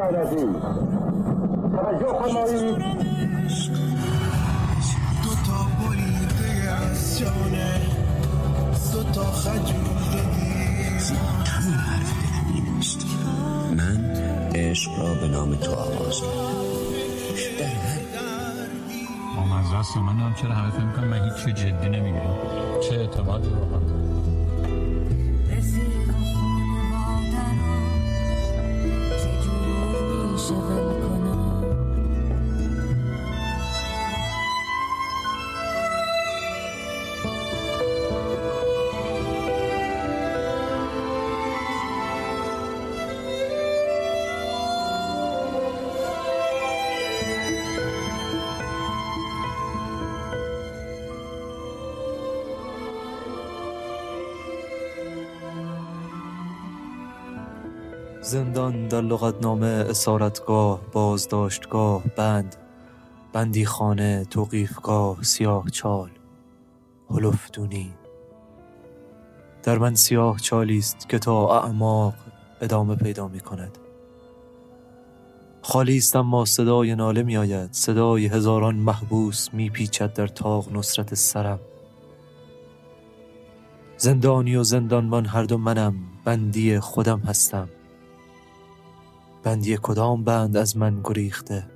غیرتی توجه فرمایید. دو تا بریده از جانه دو تا من عشق را به نام تو آغاز هر از دست من هم چرا همه فکر می‌کنم من هیچ جدی نمی‌گیرم. چه اعتمادی رو زندان در لغتنامه اسارتگاه بازداشتگاه بند بندی خانه توقیفگاه سیاه چال. هلفدونی در من سیاه چالی است که تا اعماق ادامه پیدا می کند. خالی است اما صدای ناله می آید. صدای هزاران محبوس می پیچد در تاق نصرت سرم. زندانی و زندانبان هر دو منم بندی خودم هستم. بندی کدام بند از من گریخته؟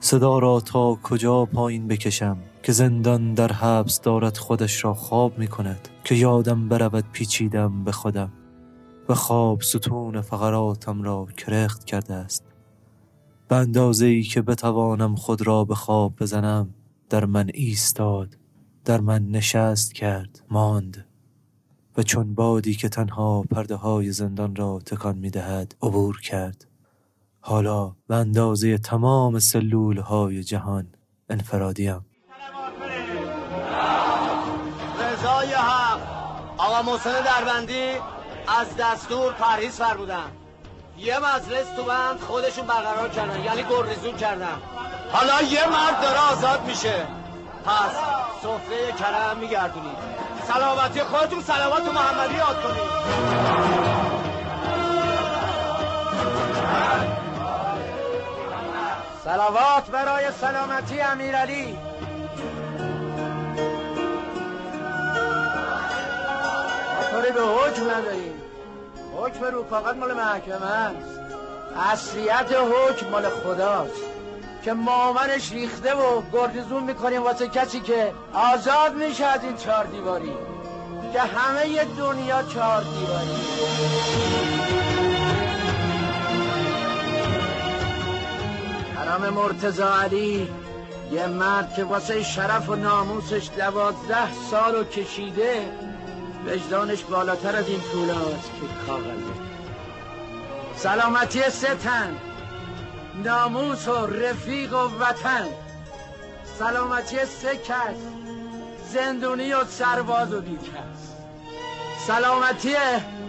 صدا را تا کجا پایین بکشم که زندان در حبس دارد خودش را خواب می کند که یادم برود پیچیدم به خودم و خواب ستون فقراتم را کرخت کرده است. به اندازه ای که بتوانم خود را به خواب بزنم در من ایستاد در من نشست کرد ماند. و چون بادی که تنها پرده های زندان را تکان می دهد عبور کرد. حالا به اندازه تمام سلول های جهان انفرادیم. رضای حق آقا محسن دربندی از دستور پرهیز فرمودن. یه مجلس تو بند خودشون برقرار کردن یعنی گریزون کردن. حالا یه مرد داره آزاد میشه. پس سفره کرم میگردونید. سلامتی خودتون سلامات محمدی یاد کنید. سلامات برای سلامتی امیرعلی. طوری به حکم نداریم. حکم رو فقط مال محکمه است. اصلیت حکم مال خداست. که مامنش ریخته و گردزون می‌کنیم واسه کسی که آزاد میشه از این چهار دیواری. که همه دنیا چهار دیواری. حرام مرتزا علی یه مرد که واسه شرف و ناموسش دوازده سال و کشیده وجدانش بالاتر از این پولاست که کاغذه. سلامتی ستن ناموس و رفیق و وطن. سلامتی سه کس زندونی و سرباز و بیکس. سلامتی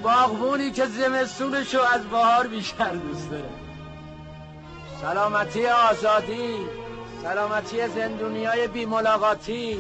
باغبونی که زمستونشو از بهار بیشتر دوست داره. سلامتی آزادی سلامتی زندونی های بی ملاقاتی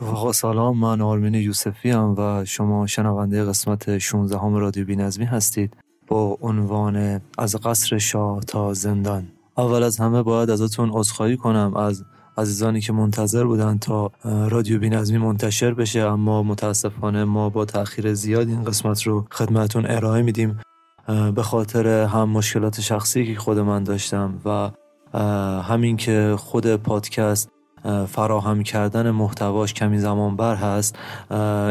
رفقا سلام من آرمین یوسفی هم و شما شنونده قسمت 16 هم رادیو بینظمی هستید. عنوان از قصر شاه تا زندان. اول از همه باید ازتون عذرخواهی کنم از عزیزانی که منتظر بودن تا رادیو بینظمی منتشر بشه اما متاسفانه ما با تاخیر زیاد این قسمت رو خدمتون ارائه میدیم. به خاطر هم مشکلات شخصی که خود من داشتم و همین که خود پادکست فراهم کردن محتواش کمی زمان بر هست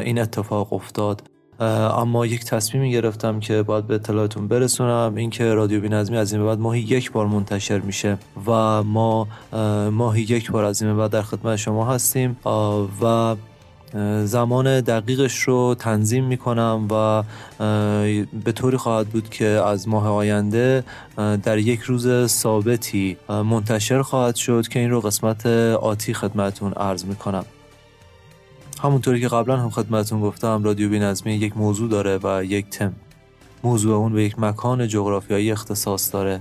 این اتفاق افتاد. اما یک تصمیمی گرفتم که باید به اطلاعتون برسونم. اینکه رادیو بینظمی از این به بعد ماهی یک بار منتشر میشه و ما ماهی یک بار از این بعد در خدمت شما هستیم. و زمان دقیقش رو تنظیم می‌کنم و به طوری خواهد بود که از ماه آینده در یک روز ثابتی منتشر خواهد شد که این رو قسمت آتی خدمتون عرض می‌کنم. همونطوری که قبلا هم خدمتون گفتم رادیو بینظمی یک موضوع داره و یک تم. موضوع اون به یک مکان جغرافیایی اختصاص داره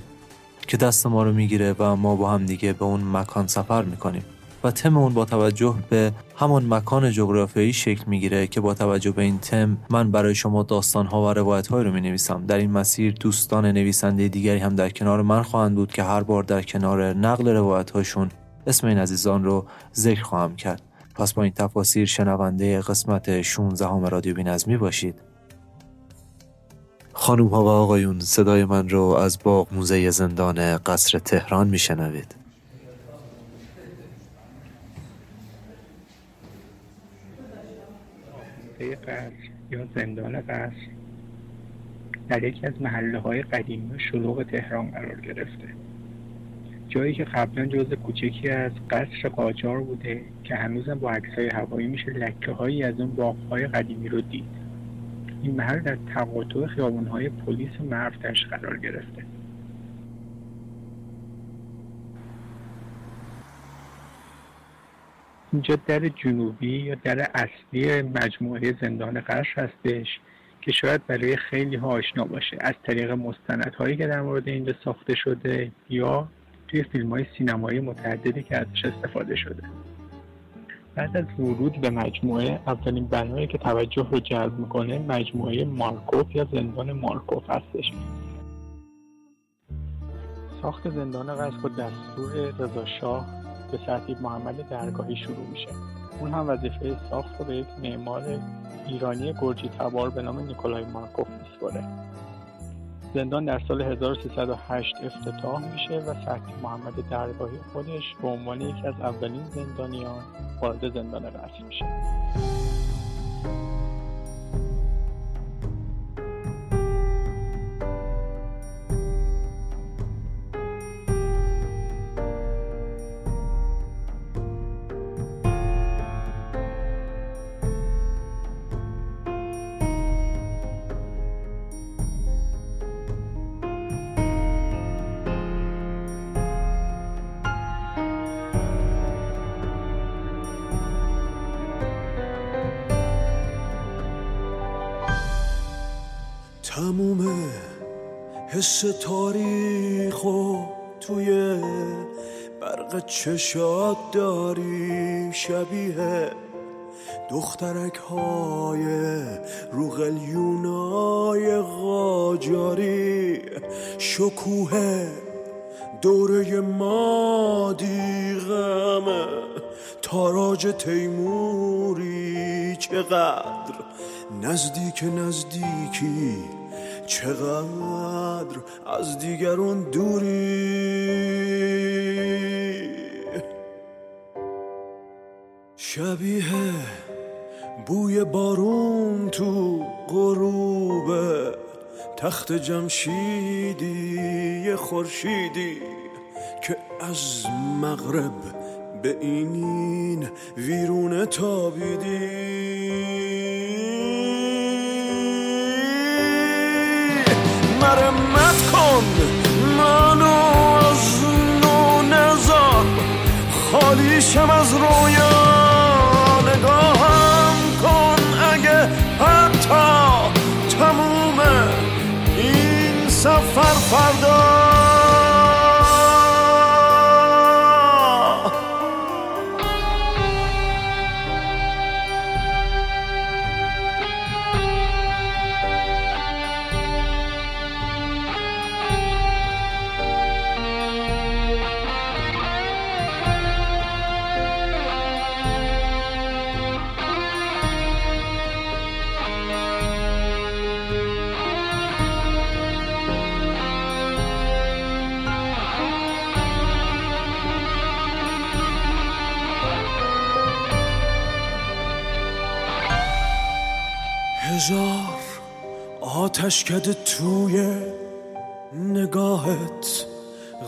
که دست ما رو می‌گیره و ما با هم دیگه به اون مکان سفر می‌کنیم. و تم اون با توجه به همان مکان جغرافیایی شکل می‌گیره که با توجه به این تم من برای شما داستان ها و روایت های رو می نویسم در این مسیر دوستان نویسنده دیگری هم در کنار من خواهند بود که هر بار در کنار نقل روایت هاشون اسم این عزیزان رو ذکر خواهم کرد. پس با این تفاصیل شنونده قسمت 16 همه رادیو بینظمی باشید. خانوم ها و آقایون صدای من رو از باغ موزه زندان قصر تهران میشنوید. قصر یا زندان قصر در یکی از محله های قدیمی شلوغ تهران قرار گرفته. جایی که قبلا جز کوچکی از قصر قاجار بوده که هنوزم با عکسهای هوایی میشه لکه هایی از اون باغهای قدیمی رو دید. این محل در تقاطع خیابونهای پلیس مرفتش قرار گرفته. اینجا در جنوبی یا در اصلی مجموعه زندان قصر هستش که شاید برای خیلی ها آشنا باشه. از طریق مستندهایی که در مورد اینجا ساخته شده یا توی فیلم های سینمایی متعددی که ازش استفاده شده. بعد از ورود به مجموعه اولین بنایی که توجه رو جلب می‌کنه مجموعه مارکوف یا زندان مارکوف هستش. ساخت زندان قصر با دستور رضا شاه به ترتیب محمد درگاهی شروع میشه. اون هم وظیفه ساخت رو به یک معمار ایرانی گرجی تبار به نام نیکولای مارکوف میسپره زندان در سال 1308 افتتاح میشه و سرتی محمد درگاهی خودش به عنوان یکی از اولین زندانیان وارد زندان قصر میشه. حس تاریخ و توی برق چشات داری شبیه دخترک های رو قلیونای غاجاری شکوه دوره مادی غمه تاراج تیموری چقدر نزدیک نزدیکی. چقدر از دیگرون دوری؟ شبیه بوی بارون تو غروب تخت جمشیدی خورشیدی که از مغرب به این ویرونه تابیدی. مرمت کن. منو از نو نزار خالیشم از رویا نگاهم کن اگه حتی تموم این سفر فردا هزار آتش کده توی نگاهت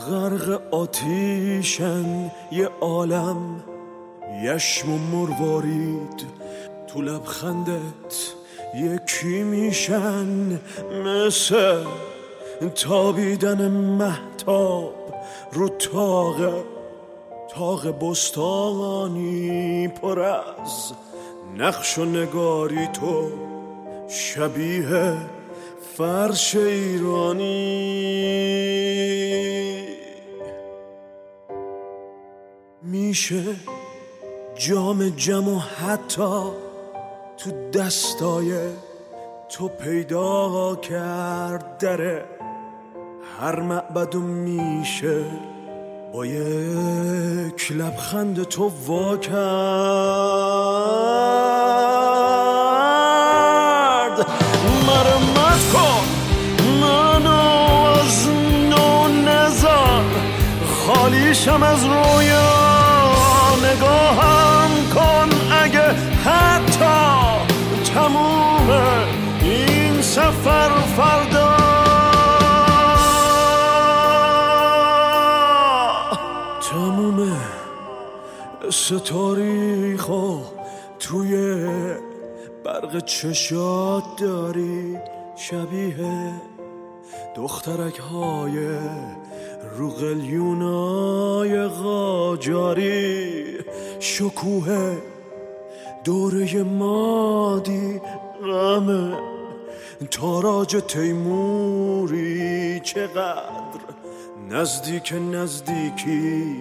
غرق آتیشن یه عالم یشم و مروارید تو لبخندت. یکی میشن مثل تابیدن محتاب رو تاق تاق بستانی پر از نقش و نگاری تو. شبیه فرش ایرانی. میشه جام جم و حتی تو دستای تو پیدا کرد دره هر معبد میشه با یک لبخند تو وا کرد خالیشم از رویا نگاهم کن اگه حتی تموم این سفر فردا. تموم ستاریخو توی برق چشات داری شبیه دخترک های رو قلیونای قاجاری شکوه دوره مادی غمه. تاراج تیموری چقدر نزدیک نزدیکی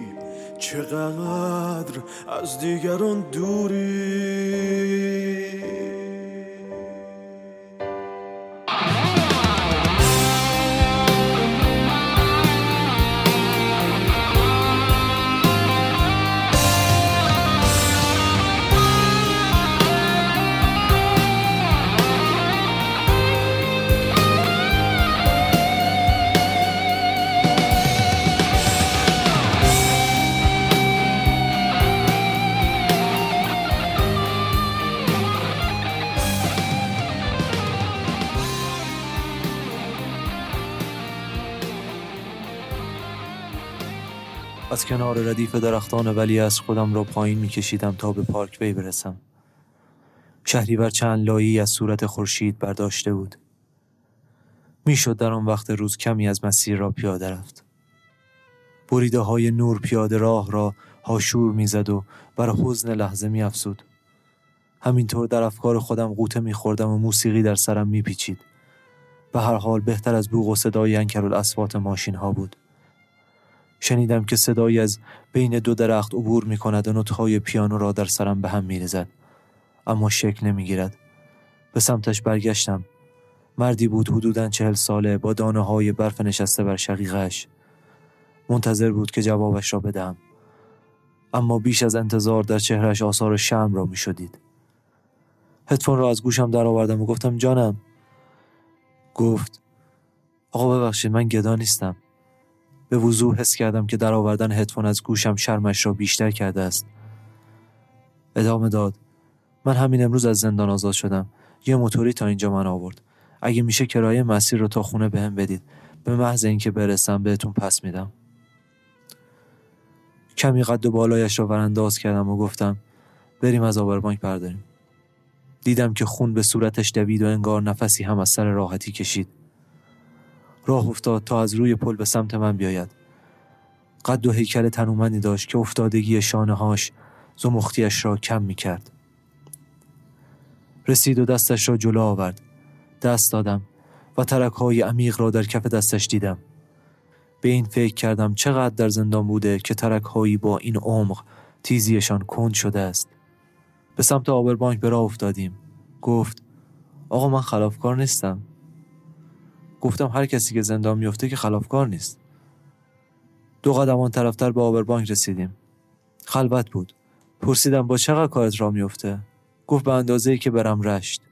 چقدر از دیگران دوری. از کنار ردیف درختان ولی از خودم را پایین میکشیدم تا به پارک وی برسم. شهری بر چند لایی از صورت خورشید برداشته بود. می‌شد در آن وقت روز کمی از مسیر را پیاده رفت. بریده های نور پیاده راه را هاشور می‌زد و بر حزن لحظه میافزود. همینطور در افکار خودم قوطه میخوردم و موسیقی در سرم میپیچید. به هر حال بهتر از بوق و صدای انکرالاسوات ماشین ها بود. شنیدم که صدایی از بین دو درخت عبور می کند و نوتهای پیانو را در سرم به هم می ریزد. اما شکل نمی گیرد. به سمتش برگشتم. مردی بود حدوداً چهل ساله با دانه های برف نشسته بر شقیقش. منتظر بود که جوابش را بدهم. اما بیش از انتظار در چهرش آثار شم را می شدید. هدفون را از گوشم درآوردم و گفتم جانم. گفت آقا ببخشید من گدا نیستم. به وضوح حس کردم که در آوردن هدفون از گوشم شرمش را بیشتر کرده است. ادامه داد. من همین امروز از زندان آزاد شدم. یه موتوری تا اینجا من آورد. اگه میشه کرایه مسیر رو تا خونه بهم بدید. به محض اینکه برسم بهتون پس میدم. کمی قد و بالایش را ورانداز کردم و گفتم بریم از آبربانک برداریم. دیدم که خون به صورتش دوید و انگار نفسی هم از سر راحتی کشید. راه افتاد تا از روی پل به سمت من بیاید. قد و هیکل تنومندی داشت که افتادگی شانه هاش زمختیش را کم می کرد. رسید و دستش را جلو آورد. دست دادم و ترک های عمیق را در کف دستش دیدم. به این فکر کردم چقدر در زندان بوده که ترک هایی با این عمق تیزیشان کند شده است. به سمت آبربانک به راه افتادیم. گفت آقا من خلافکار نیستم. گفتم هر کسی که زندان میفته که خلافکار نیست. دو قدم آن طرفتر به آبربانک رسیدیم. خلوت بود. پرسیدم با چقدر کارت را میفته؟ گفت به اندازه ای که برم رشت.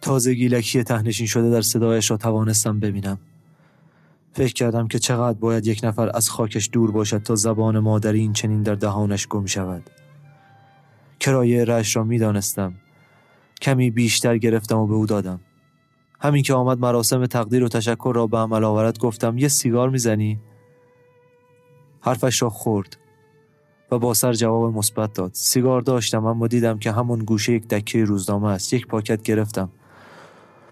تازه گیلکی تهنشین شده در صدایش را توانستم ببینم. فکر کردم که چقدر باید یک نفر از خاکش دور باشد تا زبان مادری این چنین در دهانش گم شود. کرایه رشت را می‌دانستم. کمی بیشتر گرفتم و به او دادم. همین که آمد مراسم تقدیر و تشکر را به عمل آورد گفتم یه سیگار می‌زنی؟ حرفش را خورد و با سر جواب مثبت داد. سیگار داشتم اما دیدم که همون گوشه یک دکه روزنامه است. یک پاکت گرفتم.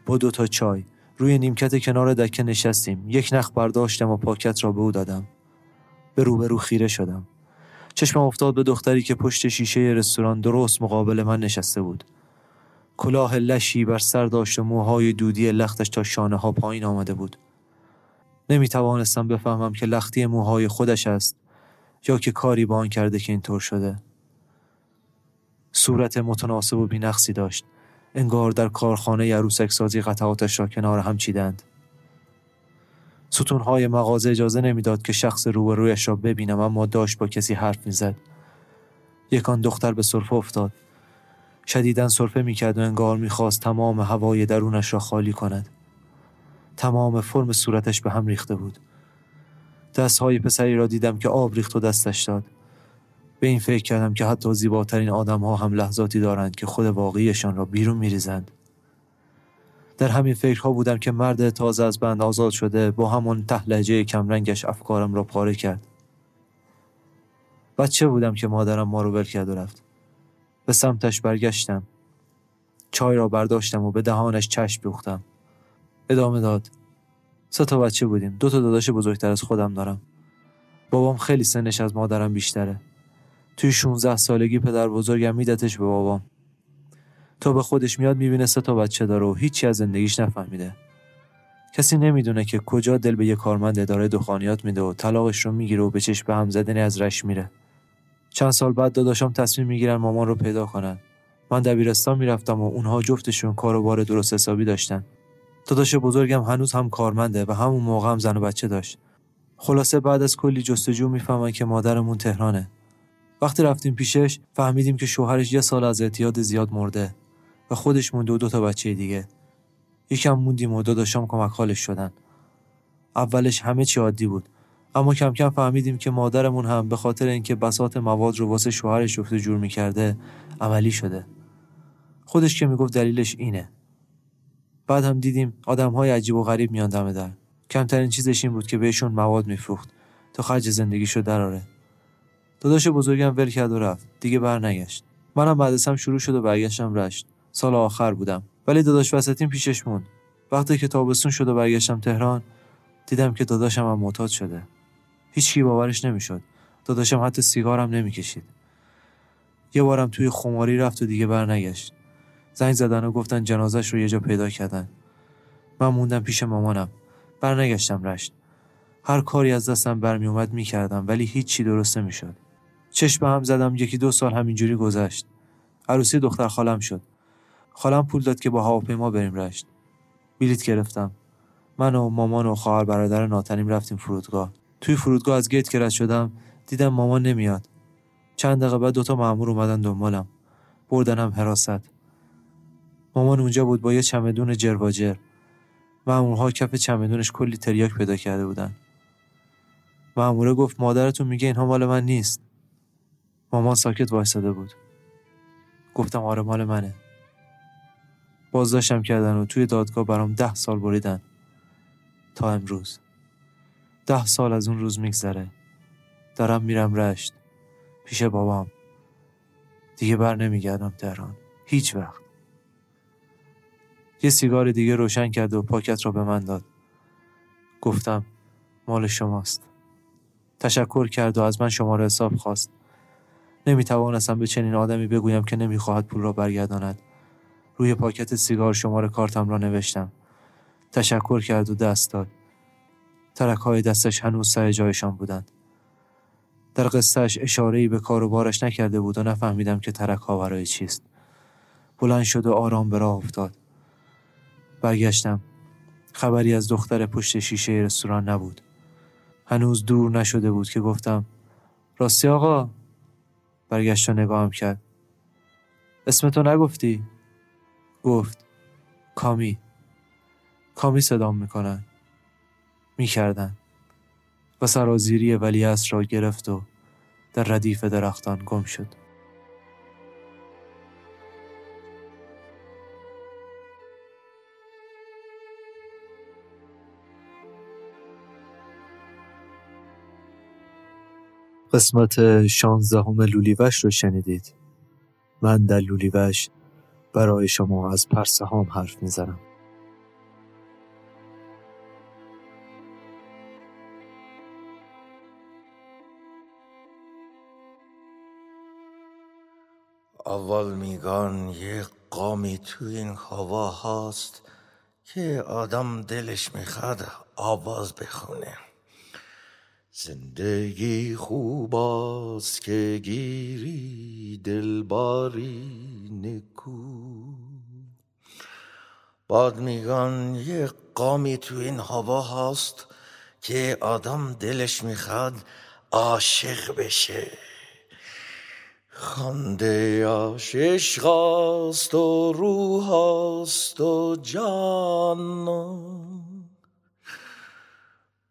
با دو تا چای. روی نیمکت کنار دکه نشستیم. یک نخ برداشتم و پاکت را به او دادم. به روبرو خیره شدم. چشمم افتاد به دختری که پشت شیشه رستوران درست مقابل من نشسته بود. کلاه لشی بر سر داشت و موهای دودی لختش تا شانه ها پایین آمده بود. نمی توانستم بفهمم که لختی موهای خودش است یا که کاری با آن کرده که اینطور شده. صورت متناسب و بینقصی داشت. انگار در کارخانه عروسک سازی قطعاتش را کنار هم چیدند. ستونهای مغازه اجازه نمی‌داد که شخص روبرویش را ببینم اما داشت با کسی حرف می‌زد. یکان دختر به صرفه افتاد. شدیدا صرفه می‌کرد و انگار می‌خواست تمام هوای درونش را خالی کند. تمام فرم صورتش به هم ریخته بود. دستهای پسری را دیدم که آب ریخت و دستش داد. به این فکر کردم که حتی زیباترین آدم ها هم لحظاتی دارند که خود واقعیشان را بیرون میریزند. در همین فکرها بودم که مرد تازه از بند آزاد شده با همون ته لهجه کمرنگش افکارم را پاره کرد. بچه بودم که مادرم ما رو ول کرد و رفت. به سمتش برگشتم. چای را برداشتم و به دهانش چشم دوختم. ادامه داد. سه تا بچه بودیم. دو تا داداش بزرگتر از خودم دارم. بابام خیلی سنش از مادرم بیشتره. توی 16 سالگی پدر بزرگم میدتش به بابام. تا به خودش میاد می‌بینه سه تا بچه داره و هیچی از زندگیش نفهمیده. کسی نمی‌دونه که کجا دل به یه کارمند اداره دخانیات میده و طلاقش رو می‌گیره و به چشم هم زدنی از رش میره. چند سال بعد داداشم تصمیم می‌گیرن مامان رو پیدا کنن. من دبیرستان می‌رفتم و اونها جفتشون کار و بار درست حسابی داشتن. داداش بزرگم هنوز هم کارمنده و همون موقع هم زن و بچه داشت. خلاصه بعد از کلی جستجو می‌فهمن که مادرمون تهرانه. وقتی رفتیم پیشش فهمیدیم که شوهرش یه سال از اعتیاد زیاد مرده و خودش مونده و دو تا بچه دیگه. یکم موندیم و داداشام کمک حالش شدن. اولش همه چی عادی بود. اما کم کم فهمیدیم که مادرمون هم به خاطر اینکه بسات مواد رو واسه شوهرش جفت جور می‌کرده عملی شده. خودش که می‌گفت دلیلش اینه. بعد هم دیدیم آدم های عجیب و غریب میان دم در. کمترین چیزش این بود که بهشون مواد میفروخت تا خرج زندگیشو دراره داداش بزرگم ول کرد و رفت. دیگه برنگشت. منم بعد هم شروع شد و برگشتم رشت. سال آخر بودم. ولی داداش وسطیم پیشش موند. وقتی که تابستون شد و برگشتم تهران دیدم که داداشم هم معتاد شده. هیچکی باورش نمی‌شد. داداشم حتی سیگارم نمی‌کشید. یه بارم توی خماری رفت و دیگه برنگشت. زنگ زدن و گفتن جنازش رو یه جا پیدا کردن. من موندم پیش مامانم. برنگشتم رشت. هر کاری از دستم برمی اومد می‌کردم ولی هیچی درست نمی‌شد. چشم هم زدم یکی دو سال همینجوری گذشت. عروسی دختر خالم شد. خالم پول داد که با هواپیما بریم رشت. بلیت گرفتم. من و مامان و خواهر برادر ناتنیم رفتیم فرودگاه. توی فرودگاه از گیت که شدم دیدم مامان نمیاد. چند دقیقه بعد دوتا مامور اومدن دنبالم. بردنم حراست. مامان اونجا بود با یه چمدون جرواجر. مامورها کف چمدونش کلی تریاک پیدا کرده بودن. ماموره گفت مادرتون میگه اینها مال من نیست. مامان ساکت وایساده بود. گفتم آره مال منه. بازداشتم کردن و توی دادگاه برام ده سال بریدن. تا امروز. ده سال از اون روز میگذره. دارم میرم رشت. پیش بابام. دیگه بر نمیگردم تهران. هیچ وقت. یه سیگار دیگه روشن کرد و پاکت را به من داد. گفتم مال شماست. تشکر کرد و از من شماره حساب خواست. نمی توانستم به چنین آدمی بگویم که نمی‌خواهد پول را برگرداند. روی پاکت سیگار شماره کارتم را نوشتم. تشکر کرد و دست داد. ترک های دستش هنوز سر جایشان بودند. در قصهش اشاره به کار و بارش نکرده بود و نفهمیدم که ترک ها برای چیست. بلند شد و آرام به راه افتاد. برگشتم. خبری از دختر پشت شیشه رستوران نبود. هنوز دور نشده بود که گفتم راستی آقا؟ برگشت و نگاهم کرد. اسمتو نگفتی؟ گفت کامی. کامی صدام می‌کنن. می‌کردن و سرازیری ولی را گرفت و در ردیف درختان گم شد. قسمت شانزدهم لولیوش رو شنیدید. من در لولیوش برای شما از پرسهام حرف می‌زنم. اول میگن یه قامی تو این هوا هست که آدم دلش می‌خواد آواز بخونه. زندگی خوب است که گیری دلباری نکو. باد میگن یه قامی تو این هوا هست که آدم دلش می‌خواد عاشق بشه. خنده عاشق است و روح است و جان.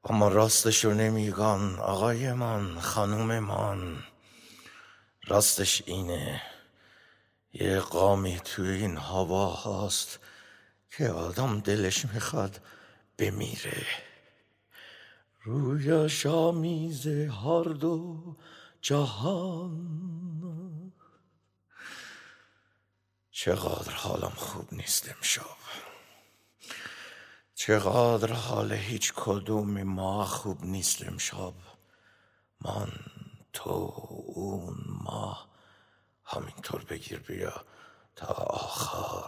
اما راستشو نمیگن آقای من خانوم من راستش اینه یه قامی توی این هوا هست که آدم دلش می‌خواد بمیره. روی شامیز هر دو جهان. چقدر حالم خوب نیست امشب. چقدر حال هیچ کدوم ما خوب نیست امشب. من تو اون ما. همینطور بگیر بیا تا آخر.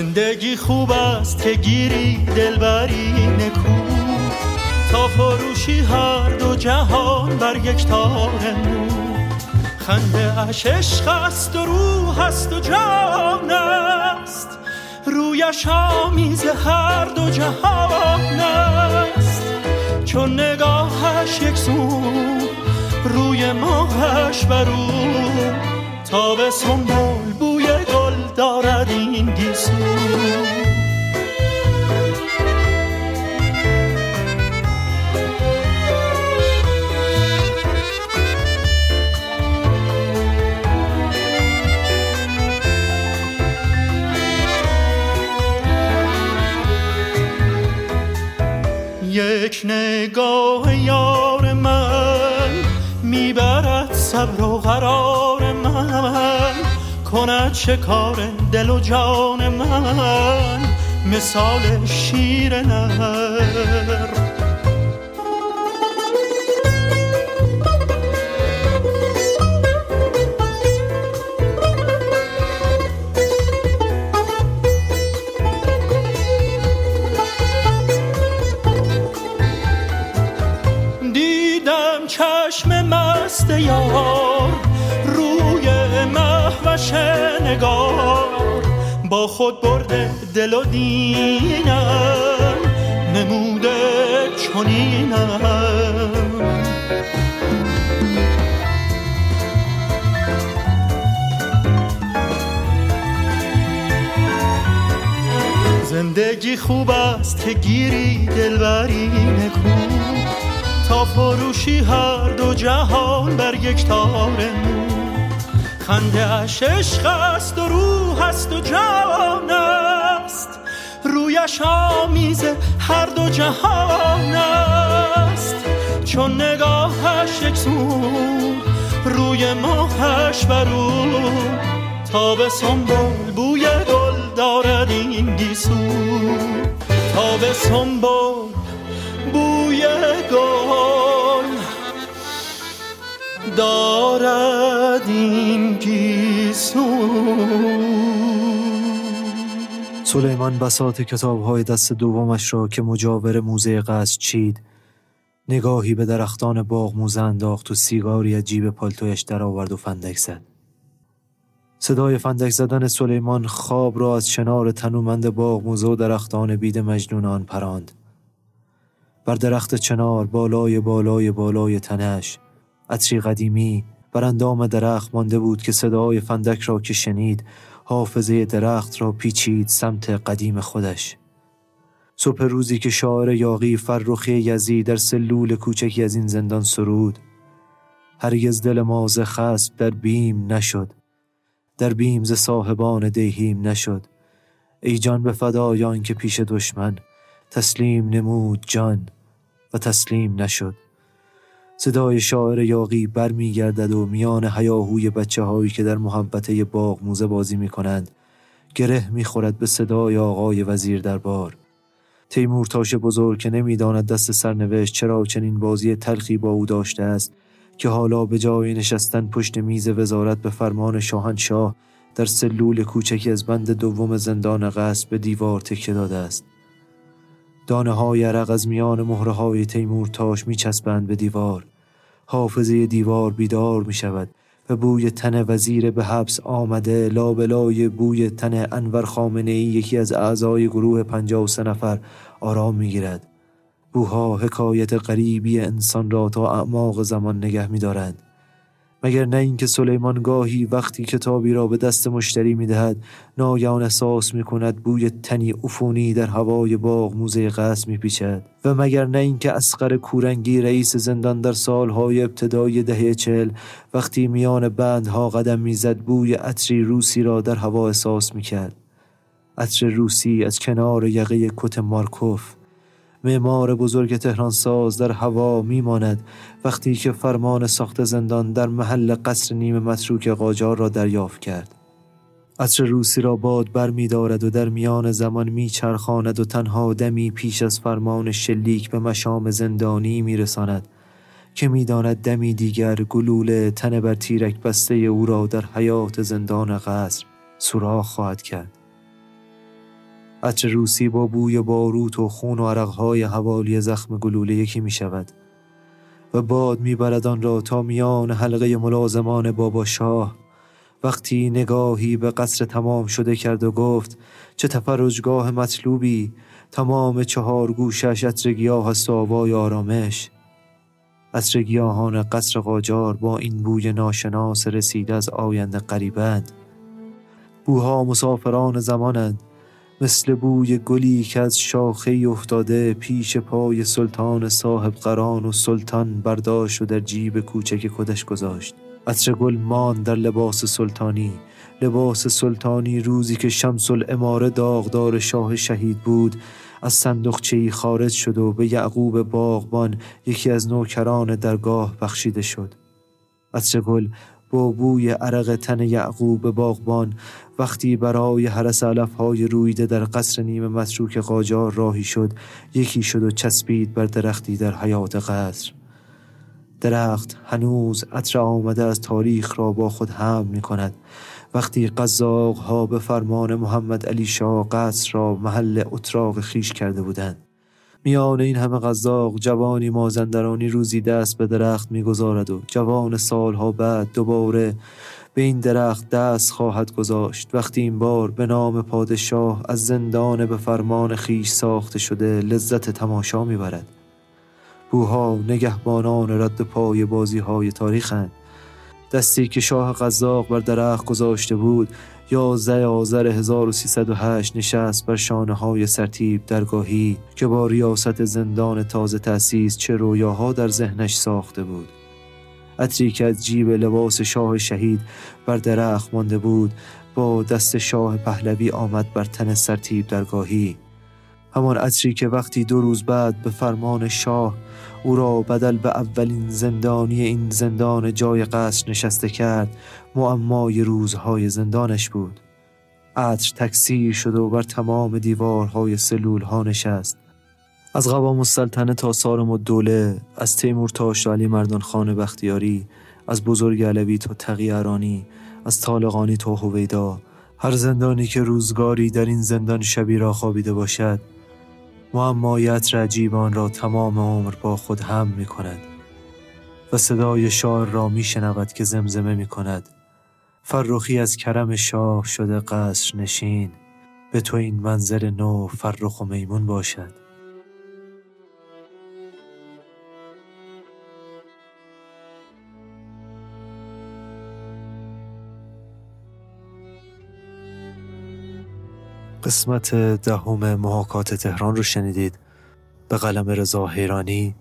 زندگی خوب است که گیری دلبری نکو. تا فروشی هر دو جهان بر یک تار خنده اش عشق است و روح است و جان است. رویش آمیز هر دو جهان است. چون نگاهش یک سو روی ماهش برو تا به سنبول بوی دارد این گیسو. یک نگاه یار من می‌برد صبر و قرار. کند شکار دل و جان من؟ مثال شیر نر محوش نگار با خود برده دل و دینم نموده چنینم. زندگی خوب است که گیری دلبری نکو تا فروشی هر دو جهان بر یک تار خنده اش عشق است و روح است و جان است. رویش آمیز هر دو جهان است. چون نگاهش یک سو روی ماهش برو تا به سنبول بوی گل دارد این گیسو. تا به سنبول بوی گل دارد این گیسو سلیمان بساط کتاب های دست دومش را که مجاور موزه قصد چید نگاهی به درختان باغ موزه انداخت و سیگاری از جیب پالتویش درآورد و فندک زد. صدای فندک زدن سلیمان خواب را از شنار تنومند باغ موزه و درختان بید مجنون آن پراند. بر درخت چنار بالای بالای بالای تنش عطری قدیمی. بر اندام درخت مانده بود که صدای فندک را که شنید حافظه درخت را پیچید سمت قدیم خودش. صبح روزی که شاعر یاقی فرخی یزی در سلول کوچکی از این زندان سرود هرگز دل ما ز خسب در بیم نشد. در بیم ز صاحبان دیهیم نشد. ای جان به فدایان که پیش دشمن تسلیم نمود جان و تسلیم نشد. صدای شاعر یاقی برمیگردد و میان هیاهوی بچه هایی که در محبته باغ موزه بازی می کنند گره می‌خورد به صدای آقای وزیر دربار. تیمور تاش بزرگ که نمی‌داند دست سرنوشت چرا چنین بازی تلخی با او داشته است که حالا به جای نشستن پشت میز وزارت به فرمان شاهنشاه در سلول کوچکی از بند دوم زندان قصد به دیوار تکیه داده است. دانه های عرق از میان مهره های تیمور تاش می چسبند به دیوار حافظه دیوار بیدار می شود و بوی تن وزیر به حبس آمده لابلای بوی تن انور خامنه ای یکی از اعضای گروه پنجاه و سه نفر آرام می گیرد. بوها حکایت غریبی انسان را تا اعماق زمان نگه می دارند. مگر نه اینکه سلیمان گاهی وقتی کتابی را به دست مشتری می دهد ناگهان احساس می کند بوی تنی عفونی در هوای باغ موزه قصد می پیچد و مگر نه اینکه اسقر کورنگی رئیس زندان در سالهای ابتدای دهه چل وقتی میان بندها قدم می‌زد بوی عطری روسی را در هوا احساس می کرد عطر روسی از کنار یقه کت مارکوف معمار بزرگ تهران ساز در هوا میماند. وقتی که فرمان ساخت زندان در محل قصر نیم متروک قاجار را دریافت کرد. عطر روسی را باد بر می دارد و در میان زمان می چرخاند و تنها دمی پیش از فرمان شلیک به مشام زندانی می رساند که می‌داند دمی دیگر گلوله تن بر تیرک بسته او را در حیات زندان قصر سوراخ خواهد کرد. عطر روسی با بوی باروت و خون و عرقهای حوالی زخم گلوله یکی می شود و باد می‌برد آن را تا میان حلقه ملازمان بابا شاه. وقتی نگاهی به قصر تمام شده کرد و گفت چه تفرجگاه مطلوبی تمام چهار گوشش عطر گیاه است آوای آرامش. عطر گیاهان قصر قاجار با این بوی ناشناس رسیده از آینده قریبند بوها مسافران زمانند. مثل بوی گلی که از شاخه افتاده پیش پای سلطان صاحب قران و سلطان برداشت و در جیب کوچک کدش گذاشت. عطر گل مان در لباس سلطانی. لباس سلطانی روزی که شمس الاماره داغدار شاه شهید بود از صندوقچه‌ای خارج شد و به یعقوب باغبان یکی از نوکران درگاه بخشیده شد. عطر گل با بوی عرق تن یعقوب باغبان وقتی برای حرس علفهای رویده در قصر نیمه متروک قاجار راهی شد یکی شد و چسبید بر درختی در حیات قصر. درخت هنوز عطر آمده از تاریخ را با خود هم می کند وقتی قزاق ها به فرمان محمد علی شاه قصر را محل اتراق خیش کرده بودند. میان این همه قزاق جوانی مازندرانی روزی دست به درخت می‌گذارد و جوان سالها بعد دوباره به این درخت دست خواهد گذاشت. وقتی این بار به نام پادشاه از زندان به فرمان خیش ساخته شده لذت تماشا می‌برد. بوها نگهبانان رد پای بازی های تاریخند دستی که شاه قزاق بر درخت گذاشته بود یازده آذر 1308 نشست بر شانه های سرتیب درگاهی که با ریاست زندان تازه تأسیس چه رویاها در ذهنش ساخته بود. عطری که از جیب لباس شاه شهید بر درخت مانده بود با دست شاه پهلوی آمد بر تن سرتیب درگاهی. همان عطری که وقتی دو روز بعد به فرمان شاه او را بدل به اولین زندانی این زندان جای قصر نشسته کرد معمای روزهای زندانش بود. عطر تکثیر شد و بر تمام دیوارهای سلول ها نشست. از قوام السلطنه تا سارم دوله از تیمور تا علی مردان خان بختیاری از بزرگ علوی تا تقی ارانی از طالقانی تا هویدا. هر زندانی که روزگاری در این زندان شبی را خوابیده باشد معمایت عجیب آن را تمام عمر با خود هم می کند و صدای شار را می شنود که زمزمه می کند فرخی از کرم شاه شده قصر نشین. به تو این منظر نو فرخ و میمون باشد. قسمت دهم محاکات تهران رو شنیدید. به قلم رضا حیرانی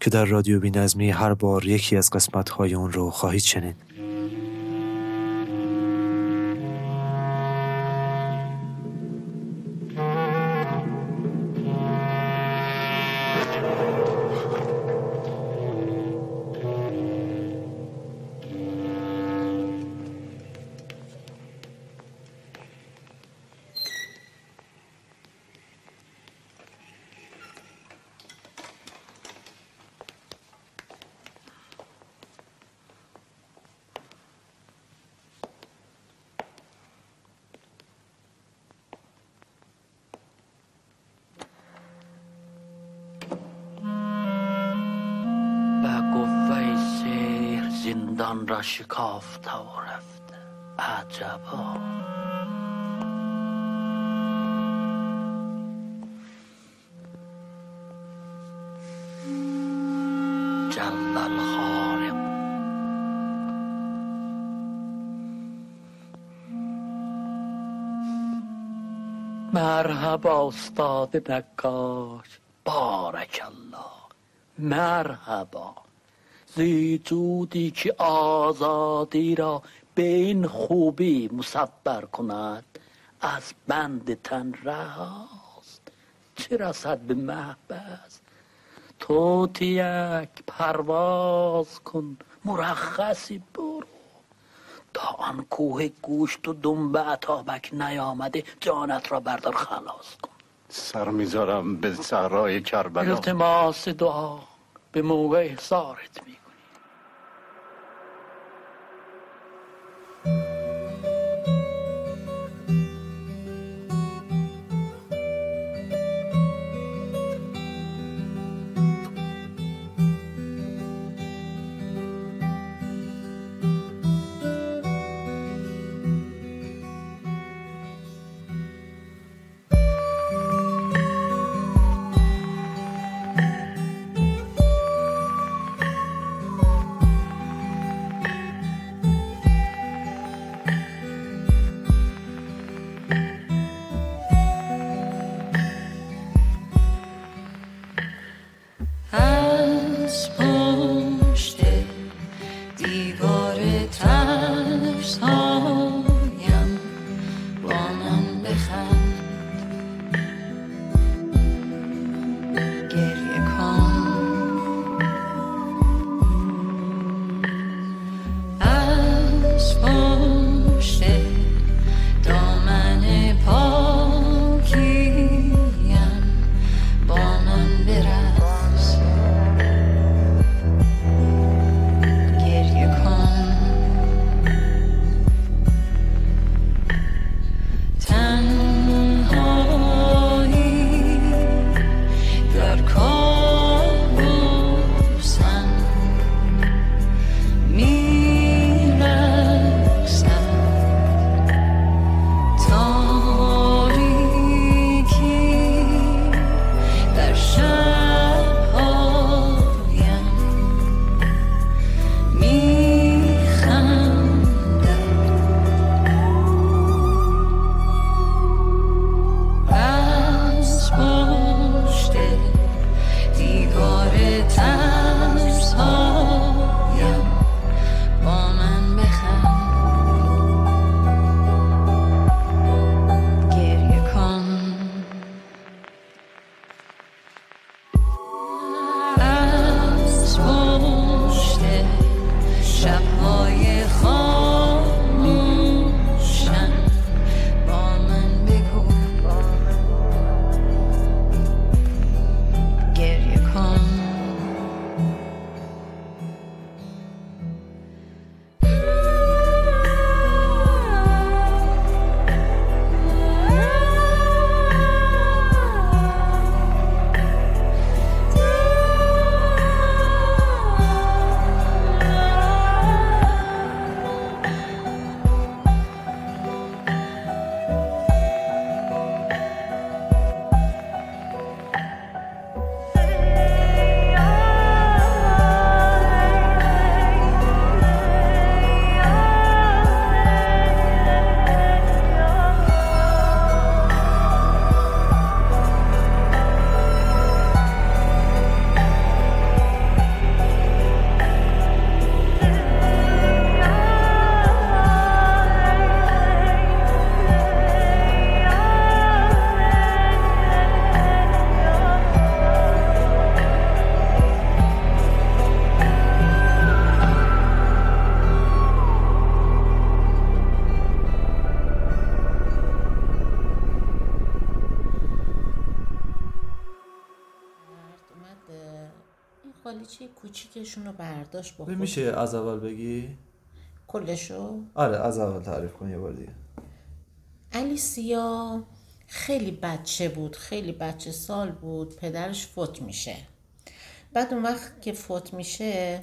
که در رادیو بی نظمی هر بار یکی از قسمت های اون رو خواهید شنید. جل الخالق مرحبا استاد نقاش. بارک الله. مرحبا. زی جودی که آزادی را به این خوبی مصبر کند از بند تن رهاست. چه رسد به محبس توتیک پرواز کن مرخصی برو. تا آن کوه گوشت و دنبه عطابک نیامده جانت را بردار خلاص کن. سر می‌ذارم به صحرای کربلا. التماس دعا به موقع احضارت می خالیچه کوچیکشون رو برداشت با خود میشه از اول بگی؟ کلشو؟ آره از اول تعریف کن یه بار دیگه. الیسیا خیلی بچه بود خیلی بچه سال بود پدرش فوت میشه. بعد اون وقت که فوت میشه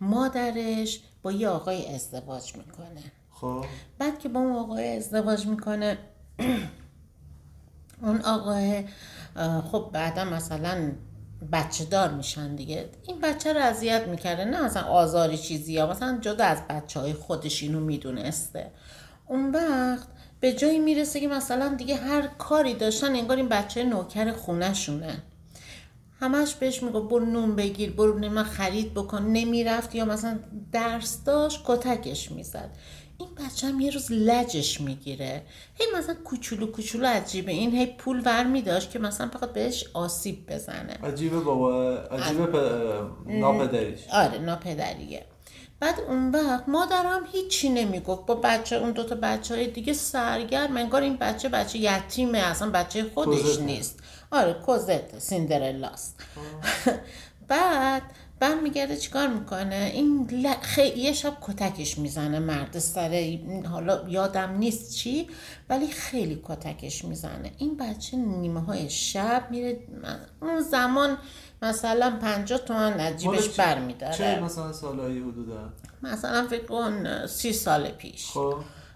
مادرش با یه آقای ازدواج می‌کنه. خب. بعد که با اون آقای ازدواج می‌کنه اون آقای خب بعدا مثلا بچه دار میشن دیگه. این بچه رو اذیت می‌کرده نه مثلا آزاری چیزی یا مثلا جدا از بچه های خودش اینو می‌دونسته. اون وقت به جایی می‌رسه که مثلا دیگه هر کاری داشتن انگار این بچه نوکر خونه شونه همش بهش میگو برو نون بگیر برو نمی‌دونم خرید بکن. نمی‌رفت یا مثلا درس داشت کتکش می‌زد. این بچه هم یه روز لجش می‌گیره. هی مثلا کوچولو کوچولو عجیبه. این هی پول ور میداشت که مثلا فقط بهش آسیب بزنه. عجیبه بابا. عجیبه پ... ناپدریش. آره ناپدریه. بعد اون وقت مادرم هیچی نمی‌گفت. با بچه اون دوتا بچه های دیگه سرگرم. انگار این بچه بچه یتیمه. اصلا بچه خودش. نیست. آره کوزت. سیندرلاست. بعد برمیگرده چیکار می‌کنه؟ این ل... خی... یه شب کتکش می‌زنه مرد سر حالا یادم نیست چی ولی خیلی کتکش می‌زنه. این بچه نیمه های شب میره اون زمان مثلا پنجاه تومن مال عجیبش چه- برمیداره. چه مثلا سالایی حدودا؟ مثلا فکر کن سی سال پیش. خب.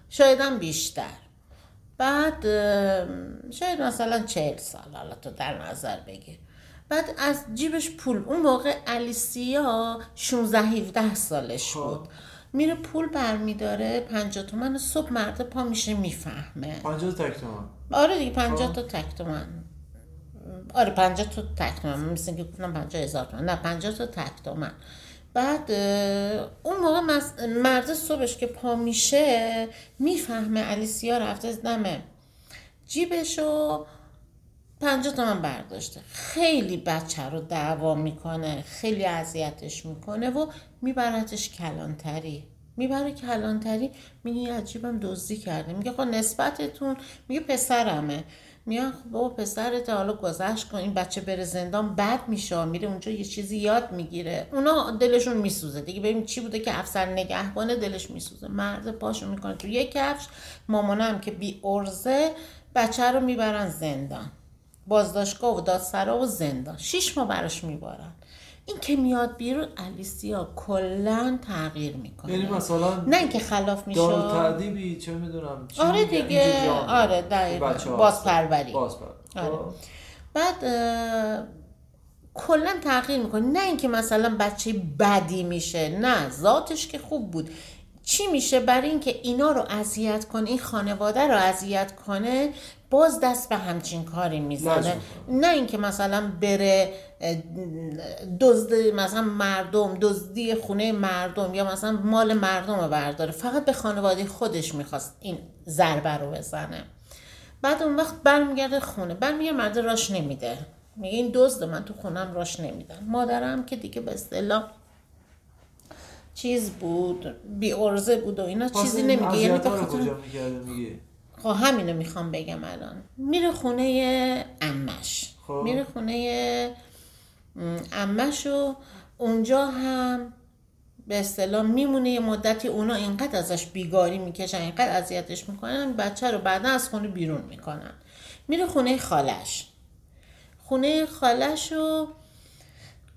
شاید هم بیشتر. بعد شاید مثلا چهل سال حالا تو در نظر بگیر. بعد از جیبش پول اون موقع الیسیا 16 17 سالش بود. میره پول برمیداره 50 تومن صبح مرد پا میشه می‌فهمه. 50 تک تومن. آره دیگه 50 خب. تا تک تومن. آره 50 تا تک تومن. من مثل که گفتم 50 هزار تومن. نه 50 تا تک تومن. بعد اون موقع مرد صبحش که پا میشه می‌فهمه الیسیا رفته دمه. جیبشو پنجاه تومن برداشته. خیلی بچه رو دعوا می‌کنه خیلی اذیتش می‌کنه و میبرتش کلانتری. می‌بره کلانتری میگه عجیبم دزدی کرده. میگه خب نسبتتون میگه پسرمه. میگه خب بابا پسرت حالا گذشت کن. این بچه بره زندان بد میشه. میره اونجا یه چیزی یاد می‌گیره. اونا دلشون میسوزه. دیگه ببین چی بوده که افسر نگهبانه دلش میسوزه. مرد پاشو می‌کنه تو یه کفش. مامانه هم که بی ارزه بچه رو می‌برن زندان. بازداشتگاه و دادسرا و زندان. شیش ماه براش میبارن. این که میاد بیرون الیسیا کلا تغییر می‌کنه. یعنی مثلا نه اینکه خلاف میشه. دار تعدیبی چه می‌دونم آره؟ دیگه. آره دقیقا. بازپروری. بازپروری. آره. خب. بعد کلا تغییر می‌کنه. نه اینکه مثلا بچه بدی میشه. نه ذاتش که خوب بود. چی میشه؟ برای اینکه اینا رو اذیت کنه این خانواده رو اذیت کنه باز دست به همچین کاری می‌زنه. نه اینکه مثلا بره اه، دزد مثلا مردم دزدی خونه مردم یا مثلا مال مردم رو برداره. فقط به خانواده خودش می‌خواست این ضربه رو بزنه. بعد اون وقت برمیگرده خونه. برمیگرده مرد راش نمیده. میگه این دزد من تو خونم راش نمیدم مادرم که دیگه به اصطلاح چیز بود بی ارزه بود و اینا چیزی نمیگه. یعنی به خاطر خب همینو می‌خوام بگم الان. میره خونه امش خب. میره خونه امش و اونجا هم به اصطلاح میمونه یه مدتی اونا اینقدر ازش بیگاری می‌کشن اینقدر اذیتش می‌کنن بچه رو بعدا از خونه بیرون می‌کنن. میره خونه خالش. خونه خالش رو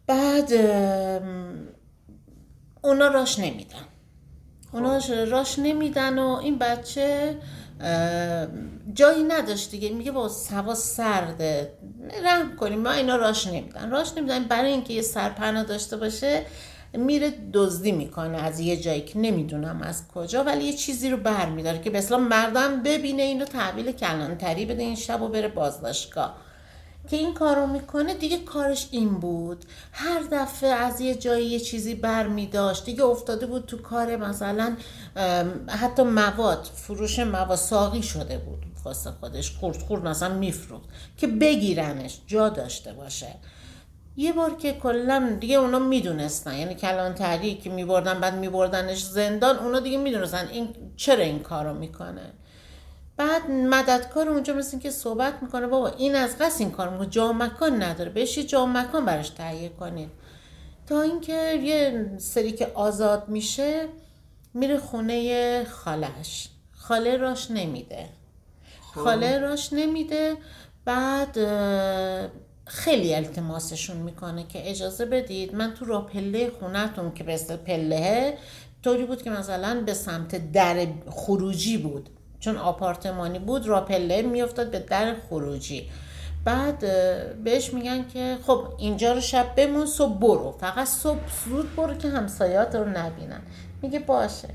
بعد اونا راش نمیدن. اونا راش نمیدن و این بچه جایی نداشت دیگه. میگه با هوا سرده رحم کنیم ما اینا راش نمیدن. راش نمیدن برای اینکه یه سرپناه داشته باشه میره دزدی می‌کنه از یه جایی که نمی‌دونم از کجا ولی یه چیزی رو بر میداره که به اصلا مردم ببینه اینو تحویل کلانتری بده این شب و بره بازداشتگاه. که این کارو می‌کنه دیگه کارش این بود. هر دفعه از یه جایی یه چیزی بر می داشت دیگه افتاده بود تو کار مثلا حتی مواد فروش مواد ساقی شده بود واسه خودش. خورد خورد مثلا میفروخت. که بگیرنش جا داشته باشه. یه بار که کلا دیگه اونا می‌دونستن. یعنی کلانتری که میبردن بعد میبردنش زندان اونا دیگه می‌دونستن این چرا این کارو می‌کنه. بعد مددکار اونجا مثل که صحبت می‌کنه بابا این از قصد این کار می‌کنه جا مکان نداره. بهش یه جا مکان براش تهیه کنید تا اینکه یه سری که آزاد میشه میره خونه خالش خاله راش نمیده. خاله راش نمیده. بعد خیلی التماسشون می‌کنه که اجازه بدید من تو راه پله خونتون که به پلهه طوری بود که مثلا به سمت در خروجی بود. چون آپارتمانی بود را پله میافتاد به در خروجی. بعد بهش میگن که خب اینجا رو شب بمون صبح برو. فقط صبح زود برو که همسایات رو نبینن. میگه باشه.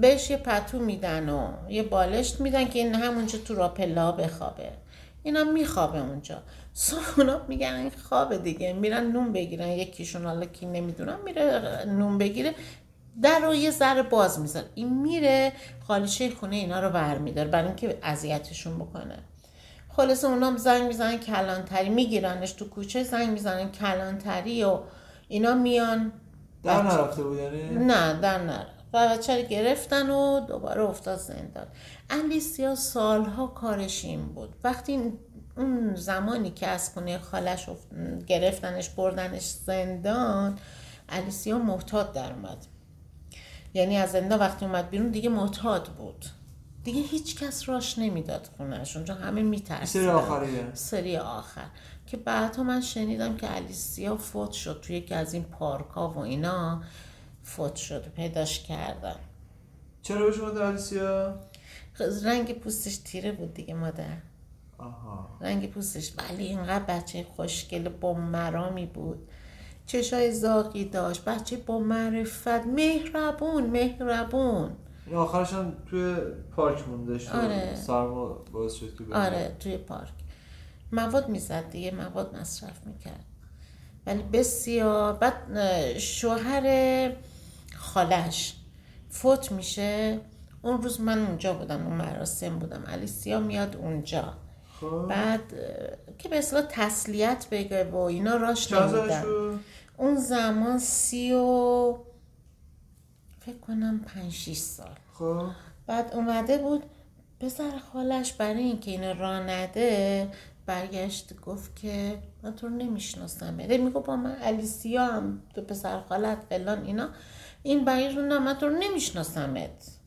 بهش یه پتو میدن و یه بالشت میدن که این همونجا تو راپله ها بخوابه. اینا میخوابه اونجا. اونا میگن این خوابه دیگه. میرن نون بگیرن. یکیشون حالا کی نمی‌دونم میره نون بگیره. در رو یه ذره باز میزن این میره خالیچه خونه اینا رو برمیداره برای اینکه اذیتشون بکنه. خلاصه اونا هم زنگ می‌زنن کلانتری میگیرنش تو کوچه زنگ می‌زنن کلانتری و اینا میان. در نرفته بود یعنی؟ نه در نرفت. و بچه رو گرفتن و دوباره افتاد زندان. الیسیا سالها کارش این بود. وقتی اون زمانی که از خونه خالش گرفتنش بردنش زندان الیسیا محتاط در اومد. یعنی از زندان وقتی اومد بیرون دیگه معتاد بود. دیگه هیچ کس راش نمی‌داد خونهشون چون همه میترسیدن. سری آخریه. سری آخر. که بعدها من شنیدم که الیسیا فوت شد توی یکی از این پارک ها و اینا. فوت شد پیداش کردن چرا بهش اومده آلیسیا؟ رنگ پوستش تیره بود دیگه مادر. آها. رنگ پوستش. ولی اینقدر بچه خوشگل با مرامی بود. چشای زاقی داشت. بچه با معرفت مهربون مهربون. آخرش هم توی پارک مونده شد. آره. سرما باعث شد که. آره توی پارک. مواد می‌زد دیگه مواد مصرف می‌کرد. ولی بسیار. بعد شوهر خالش فوت میشه. اون روز من اونجا بودم اون مراسم بودم. الیسیا میاد اونجا. خب. بعد که به اصلاح تسلیت بگه و اینا راش نمیدن؟ اون زمان سی و فکر کنم پنج شیش سال. خب. بعد اومده بود پسر خالش برای اینکه اینو راه نده برگشت گفت که من تو رو نمی‌شناسم. بده میگو با من الیسیا هم تو پسر خالت فلان اینا. این برگشت گفت نه من تو رو نمیشناسمت.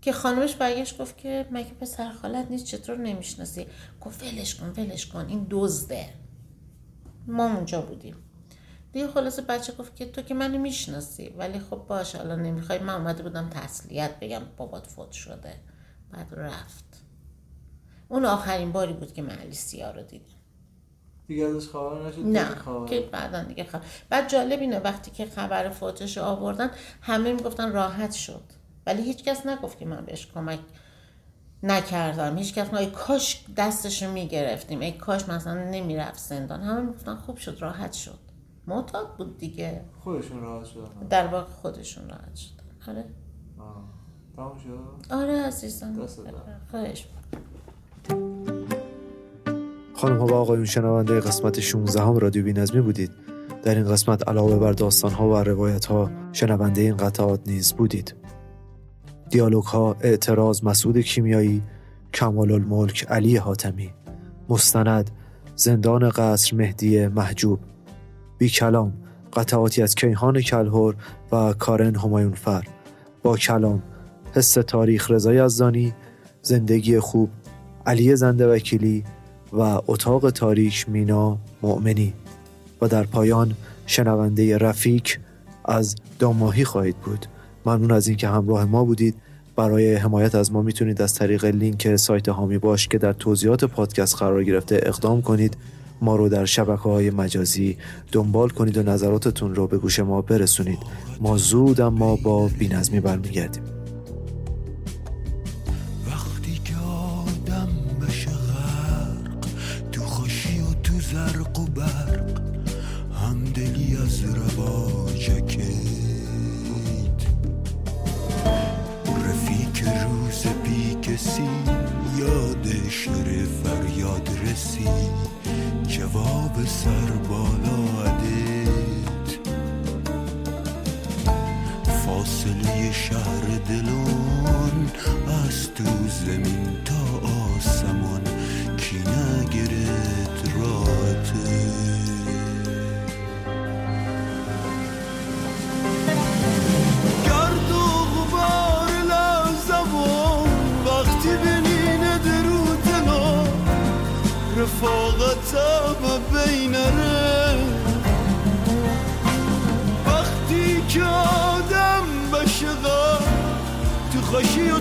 که خانمش برگشت گفت که مگه پسر خالت نیست چطور نمی‌شناسی؟ گفت ولش کن ولش کن این دزده. ما اونجا بودیم. دیگه خلاصه بچه گفت که تو که منو می‌شناسی. ولی خب باش حالا نمی‌خوای. من اومده بودم تسلیت بگم بابات فوت شده. بعد رفت. اون آخرین باری بود که من الیسیا رو دیدم. دیگه ازش خبر نشد؟ نه خبر. که بعدا دیگه خبر. بعد جالب اینه وقتی که خبر فوتش آوردن همه می‌گفتن راحت شد. ولی هیچکس نگفت که من بهش کمک نکردم. هیچ کس ای کاش دستش رو می‌گرفتیم. ای کاش مثلا نمی‌رفت زندان. همه می‌گفتن خوب شد راحت شد. معتاد بود دیگه. خودشون راحت شدن. در واقع خودشون راحت شدن. آره. آه. تموم شد؟ آره عزیزم. خواهش. خانم ها و آقایون شنونده قسمت 16 هم رادیو بینظمی بودید. در این قسمت علاوه بر داستان ها و روایت ها شنونده این قطعات نیز بودید. دیالوگ ها اعتراض مسعود کیمیایی کمال الملک علی حاتمی. مستند زندان قصر مهدی محجوب. بی کلام قطعاتی از کیهان کلهور و کارن همایون فر با کلام حس تاریخ رضا یزدانی زندگی خوب علی زنده وکیلی و اتاق تاریک مینا مؤمنی. و در پایان شنونده رفیک از داماهی خواهید بود. ممنون از اینکه همراه ما بودید. برای حمایت از ما می‌تونید از طریق لینک سایت هامی باش که در توضیحات پادکست قرار گرفته اقدام کنید. ما رو در شبکه های مجازی دنبال کنید و نظراتتون رو به گوش ما برسونید. ما زود اما با بینظمی برمیگردیم. یاد شر فریاد رسید. جواب سر بالا عدت فاصله شهر دلون از تو زمین تا آسمان.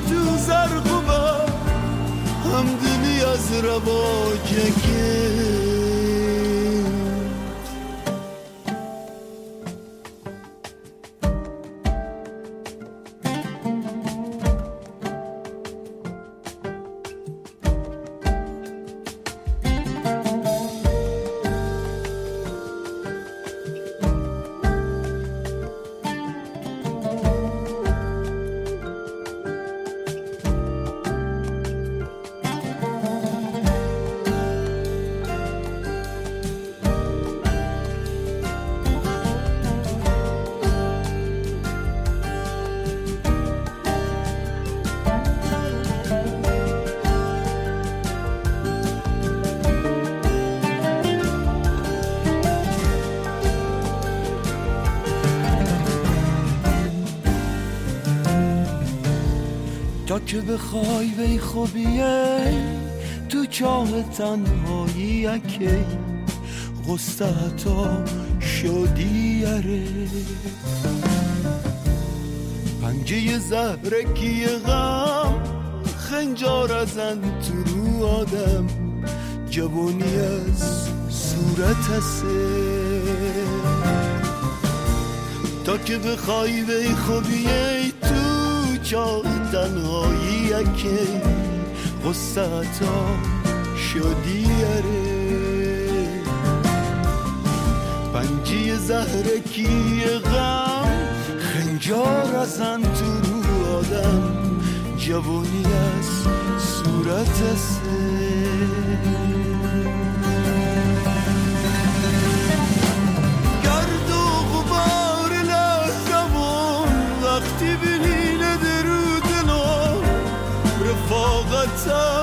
تو زرق و برق همدلی از رواجگه تا که بخوای بی خوبیه تو چاه تنهایی اکی. غصه تا شدی یره پنجه زهرکی غم خنجار ازن تو رو آدم. جوانی از صورت هسته تا که بخوای بی خوبیه چاه تنهایی که غصه شدی یره پنجی زهرکی غم؟ خنجار ازن تو رو آدم جوانی از صورت سه. so